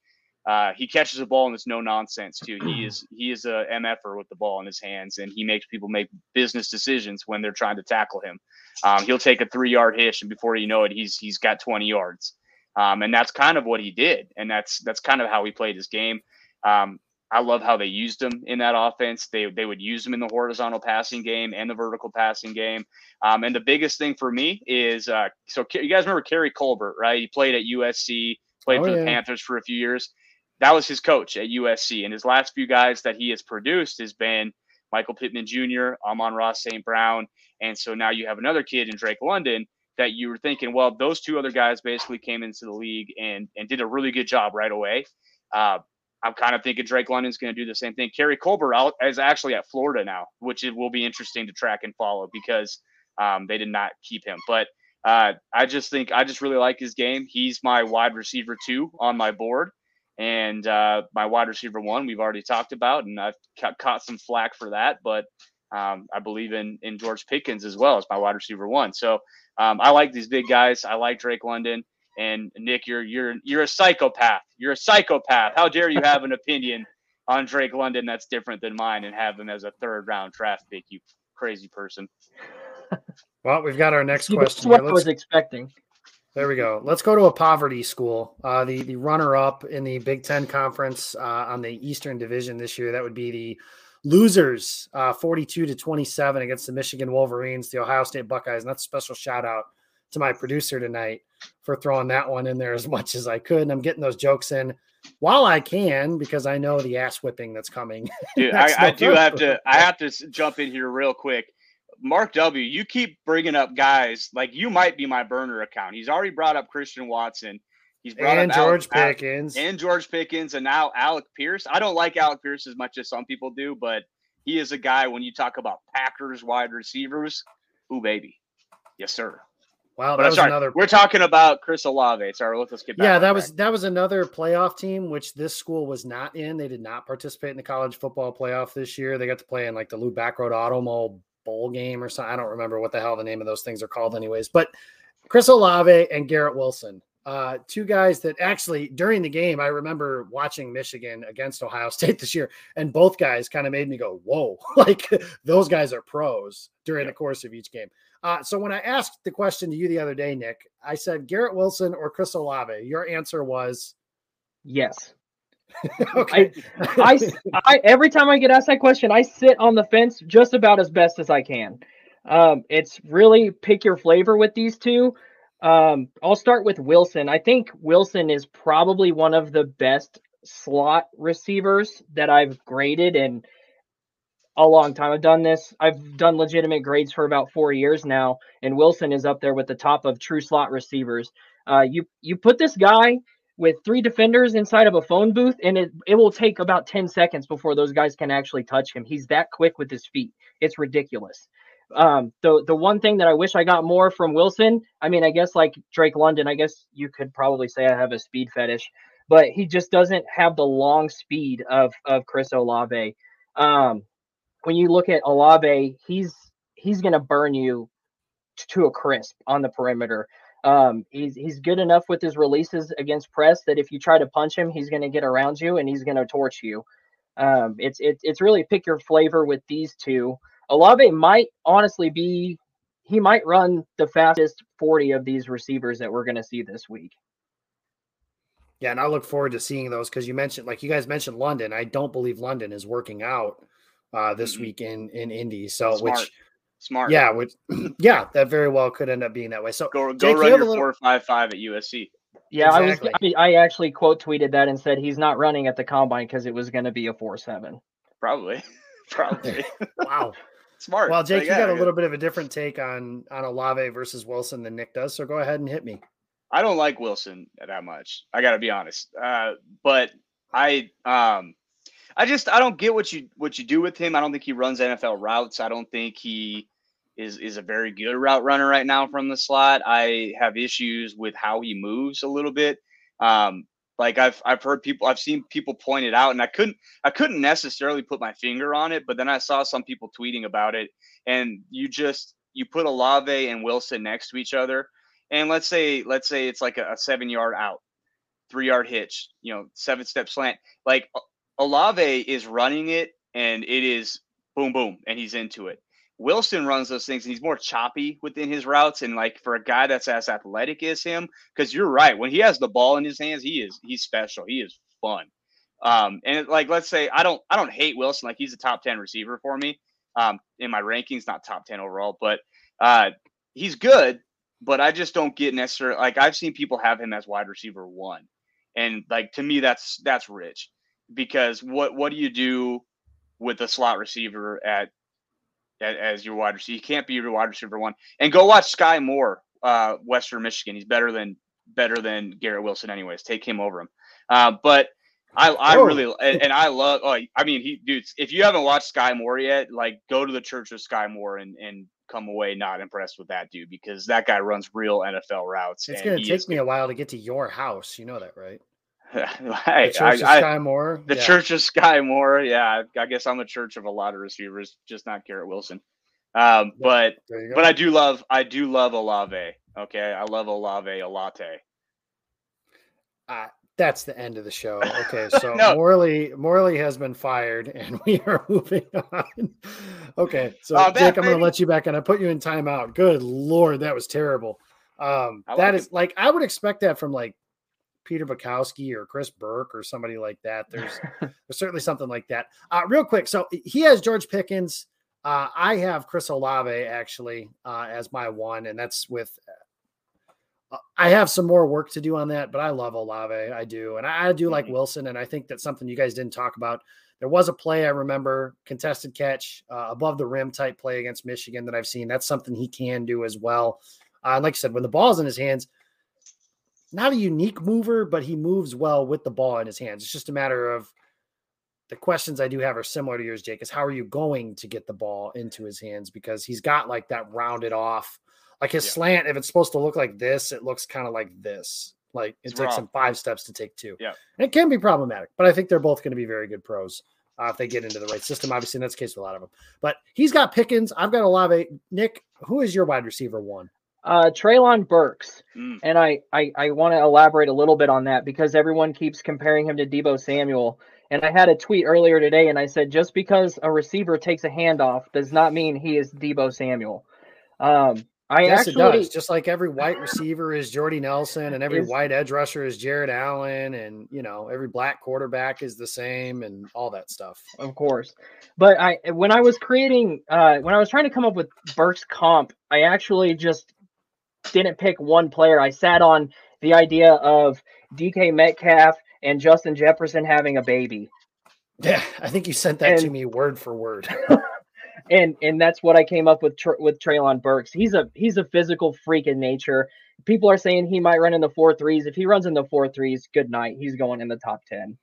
Uh, he catches the ball and it's no nonsense too. He is he is a mf'er with the ball in his hands, and he makes people make business decisions when they're trying to tackle him. Um, he'll take a three yard hitch, and before you know it, he's he's got twenty yards. Um, and that's kind of what he did, and that's that's kind of how he played his game. Um, I love how they used him in that offense. They they would use him in the horizontal passing game and the vertical passing game. Um, and the biggest thing for me is uh, so you guys remember Keary Colbert, right? He played at USC, played oh, for yeah. the Panthers for a few years. That was his coach at USC, and his last few guys that he has produced has been Michael Pittman Jr., Amon-Ra St. Brown, and so now you have another kid in Drake London that you were thinking, well, those two other guys basically came into the league and and did a really good job right away. Uh, I'm kind of thinking Drake London's going to do the same thing. Keary Colbert out is actually at Florida now, which it will be interesting to track and follow because um, they did not keep him. But uh, I just think I just really like his game. He's my wide receiver two on my board, and uh, my wide receiver one we've already talked about, and I've ca- caught some flack for that, but um, I believe in in George Pickens as well as my wide receiver one. So um, I like these big guys. I like Drake London. And Nick, you're you're you're a psychopath. You're a psychopath. How dare you have an opinion on Drake London that's different than mine and have him as a third round draft pick? You crazy person. Well, we've got our next question. What I was expecting. There we go. Let's go to a poverty school. Uh, the the runner up in the Big Ten conference uh, on the Eastern Division this year. That would be the losers, uh, forty two to twenty seven against the Michigan Wolverines, the Ohio State Buckeyes, and that's a special shout out to my producer tonight for throwing that one in there as much as I could. And I'm getting those jokes in while I can because I know the ass whipping that's coming. Dude, I, I do have to. I have to jump in here real quick. Mark W, you keep bringing up guys like you might be my burner account. He's already brought up Christian Watson. He's brought and George Alec, Pickens and George Pickens, and now Alec Pierce. I don't like Alec Pierce as much as some people do, but he is a guy when you talk about Packers wide receivers. Ooh, baby, yes, sir. Wow, But that was sorry, another. we're talking about Chris Olave. Sorry, let's, get back. Yeah, that was that was another playoff team which this school was not in. They did not participate in the college football playoff this year. They got to play in like the Lou Backroad Automo Bowl game or something. I don't remember what the hell the name of those things are called, anyways. But Chris Olave and Garrett Wilson, uh, two guys that actually during the game I remember watching Michigan against Ohio State this year, and both guys kind of made me go, "Whoa!" like those guys are pros during the course of each game. Uh, so when I asked the question to you the other day, Nick, I said Garrett Wilson or Chris Olave. Your answer was Yes. okay. I, I every time I get asked that question, I sit on the fence just about as best as I can. Um, it's really pick your flavor with these two. Um, I'll start with Wilson. I think Wilson is probably one of the best slot receivers that I've graded in a long time. I've done this. I've done legitimate grades for about four years now, and Wilson is up there with the top of true slot receivers. Uh, you you put this guy with three defenders inside of a phone booth, and it, it will take about 10 seconds before those guys can actually touch him. He's that quick with his feet. It's ridiculous. Um, the the one thing that I wish I got more from Wilson, I mean, I guess like Drake London, I guess you could probably say I have a speed fetish, but he just doesn't have the long speed of of Chris Olave. Um, when you look at Olave, he's he's gonna burn you to a crisp on the perimeter. Um, he's he's good enough with his releases against press that if you try to punch him, he's to get around you and he's to torch you. Um, it's it's it's really pick your flavor with these two. Olave might honestly be he might run the fastest 40 of these receivers that we're going to see this week. Yeah, and I look forward to seeing those because you mentioned, like you guys mentioned, London. I don't believe London is working out uh, this Mhm. week in in Indy. So, Smart. which Smart. yeah, which yeah, that very well could end up being that way. So, Go go Jake, run have your a little- four five five at USC. Yeah, Exactly. I was I, I actually quote tweeted that and said he's not running at the combine because it was going to be a four seven. Probably. Probably. wow. Smart. Well, Jake, Like, you yeah, got a little bit of a different take on on Olave versus Wilson than Nick does. So go ahead and hit me. I don't like Wilson that much. I got to be honest. Uh, but I um I just I don't get what you what you do with him. I don't think he runs NFL routes. I don't think he is is a very good route runner right now from the slot. I have issues with how he moves a little bit. Um like I've I've heard people I've seen people point it out and I couldn't I couldn't necessarily put my finger on it, but then I saw some people tweeting about it and you just you put Olave and Wilson next to each other and let's say let's say it's like a, a seven yard out three yard hitch you know seven step slant like olave is running it and it is boom boom and he's into it wilson runs those things and he's more choppy within his routes and like for a guy that's as athletic as him because you're right when he has the ball in his hands he is he's special he is fun. Um and like let's say i don't i don't hate wilson like he's a top 10 receiver for me um in my rankings not top 10 overall but uh he's good but I just don't get necessarily like I've seen people have him as wide receiver one, and like to me that's that's rich because what what do you do with a slot receiver at, at as your wide receiver? You can't be your wide receiver one. And go watch Sky Moore, uh, Western Michigan. He's better than better than Garrett Wilson, anyways. Take him over him. Uh, but I I Oh. really and, and I love. Oh, I mean, he dudes. If you haven't watched Sky Moore yet, like go to the Church of Sky Moore and and come away not impressed with that dude because that guy runs real NFL routes. It's to take is- me a while to get to your house. You know that, right? The Church I, of I- Sky Moore. the Yeah. Church of Sky Moore. Yeah, I guess I'm a church of a lot of receivers, just not Garrett Wilson. Um, but There you go. but I do love I do love Olave. Okay, I love Olave a latte. Uh, that's the end of the show. Okay, so No. Morley Morley has been fired, and we are moving on. Okay, so Oh, I'm Jake, I'm going to let you back, and I put you in timeout. Good lord, that was terrible. Um, I that like is like I would expect that from like Peter Bukowski or Chris Burke or somebody like that. There's there's certainly something like that. Uh, real quick, so he has George Pickens. Uh, I have Chris Olave actually uh, as my one, and that's with. Uh, I have some more work to do on that, but I love Olave. I do, and I, I do like Mhm. Wilson, and I think that's something you guys didn't talk about. There was a play I remember, contested catch, uh, above the rim type play against Michigan that I've seen. That's something he can do as well. Uh, and like I said, when the ball's in his hands, not a unique mover, but he moves well with the ball in his hands. It's just a matter of the questions I do have are similar to yours, Jake. Is how are you going to get the ball into his hands? Because he's got like that rounded off Like his Yeah. slant, if it's supposed to look like this, it looks kind of like this. Like it It's takes raw. him five steps to take two. Yeah. And it can be problematic, but I think they're both going to be very good pros uh, if they get into the right system. Obviously, that's the case with a lot of them. But he's got Pickens. I've got Olave. Nick, who is your wide receiver one? Uh, Treylon Burks. Mm. And I, I, I want to elaborate a little bit on that because everyone keeps comparing him to Deebo Samuel. And I had a tweet earlier today and I said, just because a receiver takes a handoff does not mean he is Deebo Samuel. Um, I yes, actually, it does. Just like every white receiver is Jordy Nelson, and every Is- white edge rusher is Jared Allen, and you know every black quarterback is the same, and all that stuff. of course. But I, when I was creating, uh, when I was trying to come up with Burks comp, I actually just didn't pick one player. I sat on the idea of DK Metcalf and Justin Jefferson having a baby. Yeah, I think you sent that to me word for word. and and that's what I came up with Tr- with Treylon Burks. He's a he's a physical freak in nature. People are saying he might run in the four threes. If he runs in the four threes, good night. He's going in the top ten.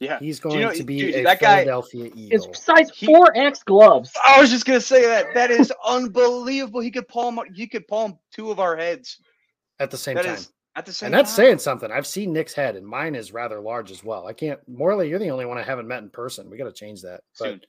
Yeah. He's you going know- to be dude, a that guy- Philadelphia It's Eagle. size He- four X gloves. I was just gonna say that. That is unbelievable. He could palm. He could palm two of our heads at the same That time. is at the same. And that's time. saying something. I've seen Nick's head, and mine is rather large as well. I can't. Morley, you're the only one I haven't met in person. We got to change that. But Soon.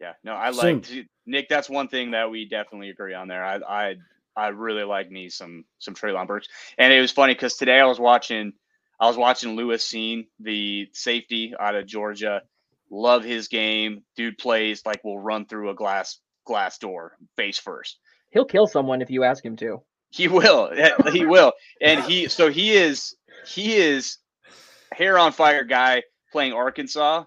Yeah, no, I Soon. like Nick. That's one thing that we definitely agree on there. I I I really like me some some Treylon Burks, and it was funny because today I was watching I was watching Lewis Cine, the safety out of Georgia. Love his game. Dude plays like will run through a glass glass door face first. He'll kill someone if you ask him to. He will. he will. And he so he is he is hair on fire guy playing Arkansas,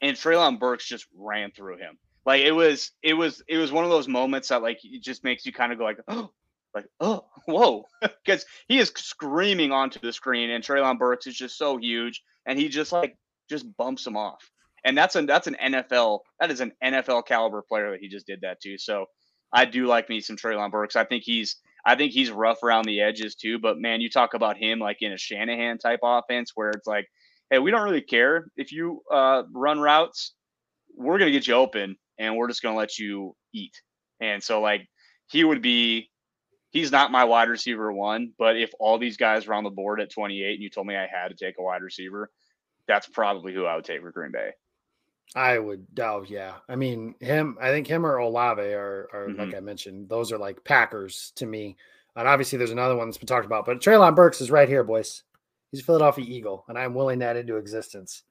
and Treylon Burks just ran through him. Like it was it was it was one of those moments that like it just makes you kind of go like oh like oh whoa because he is screaming onto the screen and Treylon Burks is just so huge and he just like just bumps him off. And that's a that's an NFL that is an NFL caliber player that he just did that to. So I do like me some Treylon Burks. I think he's I think he's rough around the edges too. But man, you talk about him like in a Shanahan type offense where it's like, hey, we don't really care if you uh, run routes. We're gonna get you open, and we're just gonna let you eat. And so like he would be. He's not my wide receiver one, but if all these guys were on the board at 28 and you told me I had to take a wide receiver, that's probably who I would take for Green Bay. I would doubt. Yeah, I mean him. I think him or Olave are, are Mm-hmm. like I mentioned. Those are like Packers to me. And obviously, there's another one that's been talked about. But Treylon Burks is right here, boys. He's a Philadelphia Eagle, and I'm willing that into existence.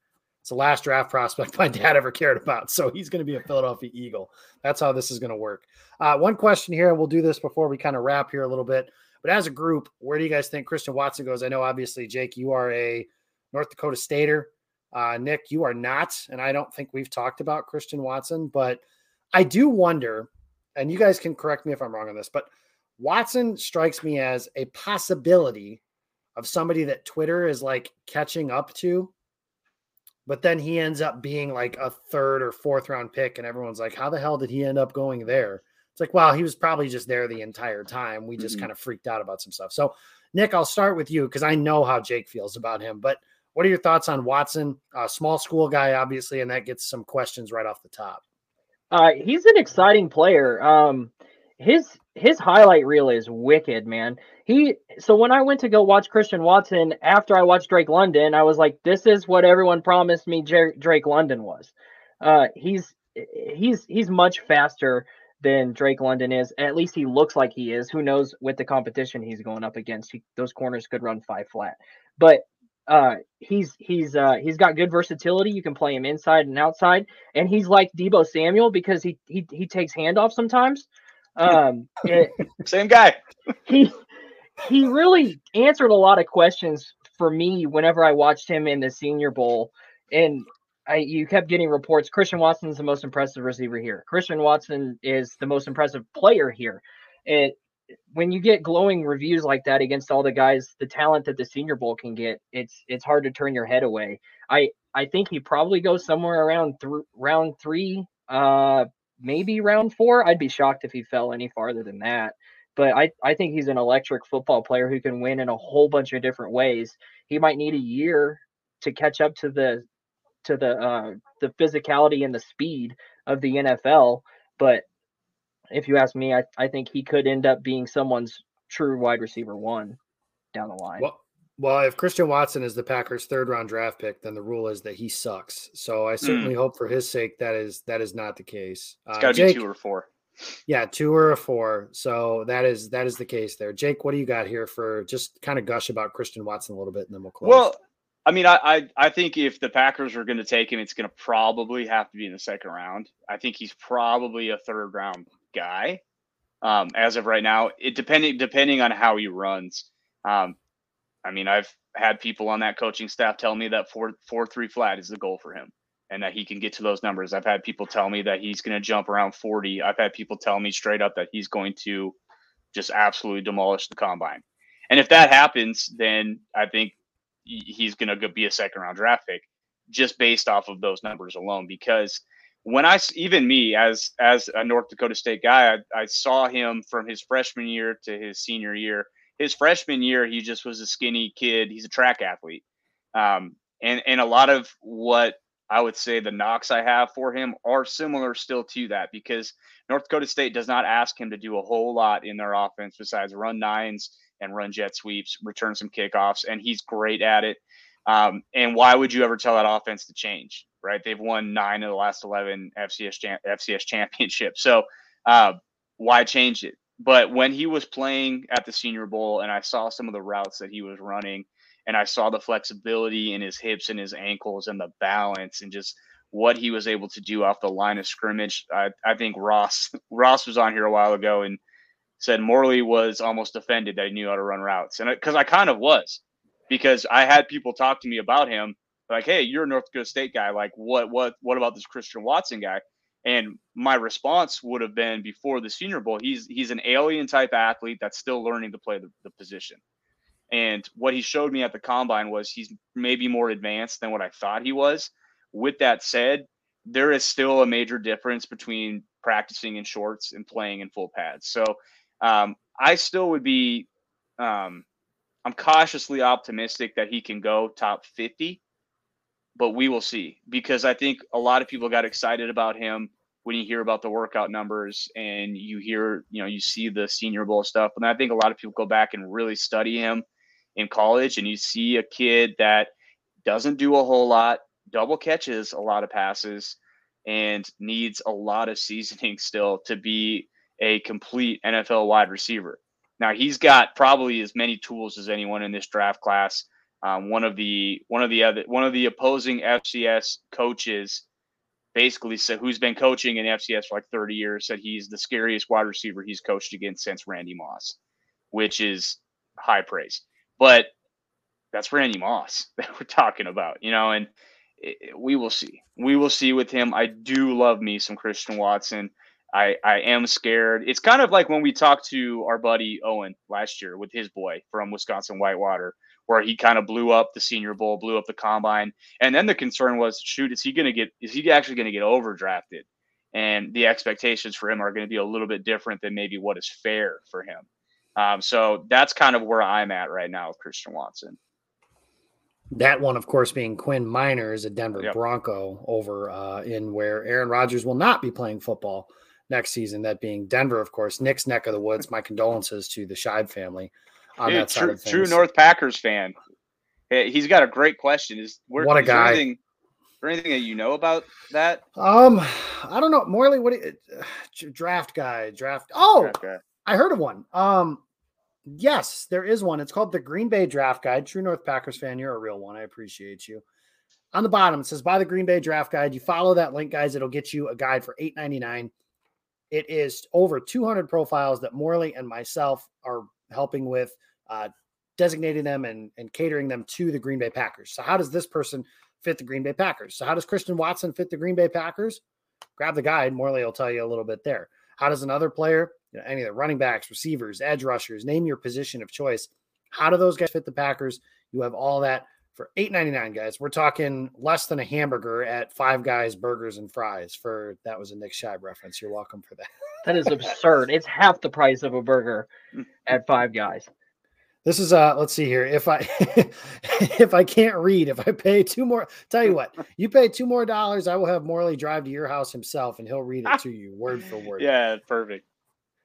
It's the last draft prospect my dad ever cared about. So he's going to be a Philadelphia Eagle. That's how this is going to work. Uh, one question here, and we'll do this before we kind of wrap here a little bit. But as a group, where do you guys think Christian Watson goes? I know, obviously, Jake, you are a North Dakota Stater. Uh, Nick, you are not. And I don't think we've talked about Christian Watson, but I do wonder, and you guys can correct me if I'm wrong on this, but Watson strikes me as a possibility of somebody that Twitter is like catching up to. But then he ends up being like a third or fourth round pick, and everyone's like, how the hell did he end up going there? It's like, well, he was probably just there the entire time. We just Mhm. kind of freaked out about some stuff. So, Nick, I'll start with you because I know how Jake feels about him. But what are your thoughts on Watson? Uh, small school guy, obviously, and that gets some questions right off the top. Uh, he's an exciting player. Um, his his highlight reel is wicked, man. He so when I went to go watch Christian Watson after I watched Drake London, I was like, this is what everyone promised me Jer- Drake London was. Uh, he's he's he's much faster than Drake London is. At least he looks like he is. Who knows with the competition he's going up against? He, those corners could run five flat, but uh he's he's uh he's got good versatility you can play him inside and outside and he's like Deebo Samuel because he he he takes handoff sometimes um it, Same guy. he he really answered a lot of questions for me whenever I watched him in the Senior Bowl and I you kept getting reports Christian Watson's the most impressive receiver here Christian Watson is the most impressive player here it when you get glowing reviews like that against all the guys, the talent that the Senior Bowl can get, it's it's hard to turn your head away. I I think he probably goes somewhere around th- round three, uh, maybe round four. I'd be shocked if he fell any farther than that. But I I think he's an electric football player who can win in a whole bunch of different ways. He might need a year to catch up to the to the uh, the physicality and the speed of the NFL, but if you ask me, I, I think he could end up being someone's true wide receiver one down the line. Well, well, if Christian Watson is the Packers' third round draft pick, then the rule is that he sucks. So I certainly mm. hope for his sake that is that is not the case. It's got to uh, be two or four. Yeah, two or a four. So that is that is the case there. Jake, what do you got here for just kind of gush about Christian Watson a little bit, and then we'll close. Well, I mean, I, I, I think if the Packers are going to take him, it's going to probably have to be in the second round. I think he's probably a third round guy um, as of right now. It depending depending on how he runs. Um, I mean, I've had people on that coaching staff tell me that four four three flat is the goal for him, and that he can get to those numbers. I've had people tell me that he's going to jump around forty. I've had people tell me straight up that he's going to just absolutely demolish the combine. And if that happens, then I think he's going to be a second round draft pick just based off of those numbers alone. Because when I even me as as a North Dakota State guy, I, I saw him from his freshman year to his senior year. His freshman year, he just was a skinny kid. He's a track athlete, um, and and a lot of what I would say the knocks I have for him are similar still to that because North Dakota State does not ask him to do a whole lot in their offense besides run nines and run jet sweeps, return some kickoffs, and he's great at it. Um, and why would you ever tell that offense to change? Right? They've won nine of the last eleven FCS FCS championships. So uh, why change it? But when he was playing at the Senior Bowl, and I saw some of the routes that he was running, and I saw the flexibility in his hips and his ankles and the balance and just what he was able to do off the line of scrimmage. I, I think Ross Ross was on here a while ago and said Morley was almost offended that he knew how to run routes. And because I, I kind of was, because I had people talk to me about him, like, "Hey, you're a North Dakota State guy. Like, what, what, what about this Christian Watson guy?" And my response would have been before the Senior Bowl, he's he's an alien type athlete that's still learning to play the, the position. And what he showed me at the combine was he's maybe more advanced than what I thought he was. With that said, there is still a major difference between practicing in shorts and playing in full pads. So um, I still would be, um, I'm cautiously optimistic that he can go top 50, but we will see because I think a lot of people got excited about him when you hear about the workout numbers and you hear, you know, you see the Senior Bowl stuff. And I think a lot of people go back and really study him in college and you see a kid that doesn't do a whole lot, double catches a lot of passes, and needs a lot of seasoning still to be a complete NFL wide receiver. Now he's got probably as many tools as anyone in this draft class. Um, one of the one of the other one of the opposing FCS coaches basically said who's been coaching in FCS for like 30 years said he's the scariest wide receiver he's coached against since Randy Moss, which is high praise. But that's Randy Moss that we're talking about, you know, and it, we will see. We will see with him. I do love me some Christian Watson. I, I am scared. It's kind of like when we talked to our buddy Owen last year with his boy from Wisconsin Whitewater, where he kind of blew up the Senior Bowl, blew up the combine, and then the concern was, shoot, is he going to get? Is he actually going to get overdrafted? And the expectations for him are going to be a little bit different than maybe what is fair for him. Um, so that's kind of where I'm at right now with Christian Watson. That one, of course, being Quinn Meinerz, a Denver yep. Bronco, over uh, in where Aaron Rodgers will not be playing football next season. That being Denver, of course, Nick's neck of the woods. My condolences to the Shibe family Dude, true. True North Packers fan. He's got a great question. Is where, what a is guy. There anything, there anything that you know about that? Um, I don't know. Morley, what you, uh, draft guy? Draft. Oh, draft guy. I heard of one. Um, yes, there is one. It's called the Green Bay Draft Guide. True North Packers fan, you're a real one. I appreciate you. On the bottom, it says buy the Green Bay Draft Guide. You follow that link, guys. It'll get you a guide for eight ninety nine. It is over 200 profiles that Morley and myself are helping with, uh, designating them and, and catering them to the Green Bay Packers. So, how does this person fit the Green Bay Packers? So, how does Christian Watson fit the Green Bay Packers? Grab the guide. Morley will tell you a little bit there. How does another player, you know, any of the running backs, receivers, edge rushers, name your position of choice? How do those guys fit the Packers? You have all that for eight ninety nine, guys. We're talking less than a hamburger at Five Guys Burgers and Fries. For that was a Nick Shibe reference. You're welcome for that. that is absurd. It's half the price of a burger at Five Guys. This is uh let's see here. If I if I can't read, if I pay two more, tell you what, you pay two more dollars, I will have Morley drive to your house himself and he'll read it to you word for word. Yeah, perfect.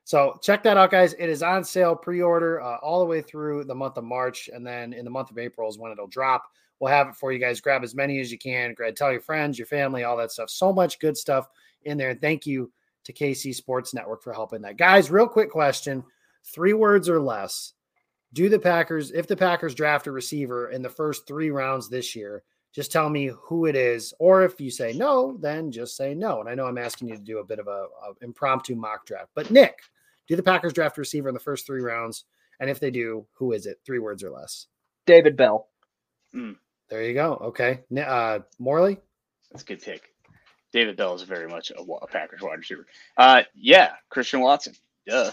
So check that out, guys. It is on sale pre-order uh, all the way through the month of March, and then in the month of April is when it'll drop. We'll have it for you guys. Grab as many as you can. Grab, tell your friends, your family, all that stuff. So much good stuff in there. Thank you to KC Sports Network for helping that. Guys, real quick question: three words or less. Do the Packers, if the Packers draft a receiver in the first three rounds this year, just tell me who it is. Or if you say no, then just say no. And I know I'm asking you to do a bit of a, a impromptu mock draft. But Nick, do the Packers draft a receiver in the first three rounds? And if they do, who is it? Three words or less. David Bell. Mm. There you go. Okay. Uh, Morley? That's a good pick. David Bell is very much a, a Packers wide receiver. Uh, yeah, Christian Watson. Duh.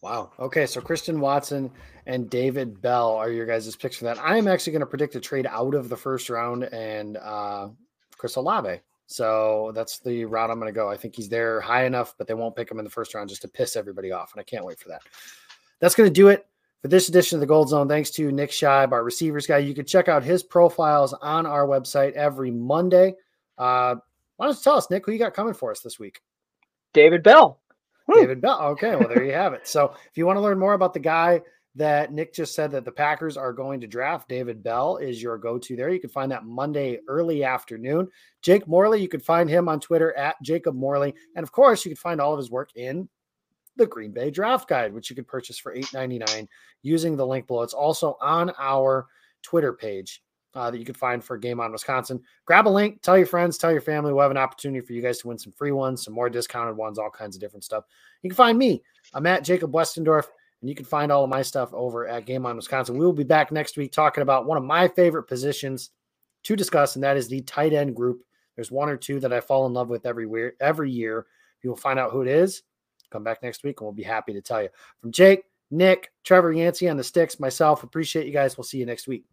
Wow. Okay. So Christian Watson and David Bell are your guys' picks for that. I am actually going to predict a trade out of the first round and uh, Chris Olave. So that's the route I'm going to go. I think he's there high enough, but they won't pick him in the first round just to piss everybody off. And I can't wait for that. That's going to do it for this edition of the Gold Zone. Thanks to Nick Shibe, our receivers guy. You can check out his profiles on our website every Monday. Uh, why don't you tell us, Nick, who you got coming for us this week? David Bell. David Bell. Okay, well, there you have it. So if you want to learn more about the guy that Nick just said that the Packers are going to draft. David Bell is your go to there. You can find that Monday early afternoon. Jake Morley, you can find him on Twitter at Jacob Morley. And of course, you can find all of his work in the Green Bay Draft Guide, which you can purchase for $8.99 using the link below. It's also on our Twitter page. Uh, that you can find for Game On Wisconsin. Grab a link, tell your friends, tell your family. We'll have an opportunity for you guys to win some free ones, some more discounted ones, all kinds of different stuff. You can find me. I'm at Jacob Westendorf. And you can find all of my stuff over at Game On Wisconsin. We will be back next week talking about one of my favorite positions to discuss, and that is the tight end group. There's one or two that I fall in love with every year. Every year, you will find out who it is. Come back next week, and we'll be happy to tell you. From Jake, Nick, Trevor Yancey on the sticks, myself, appreciate you guys. We'll see you next week.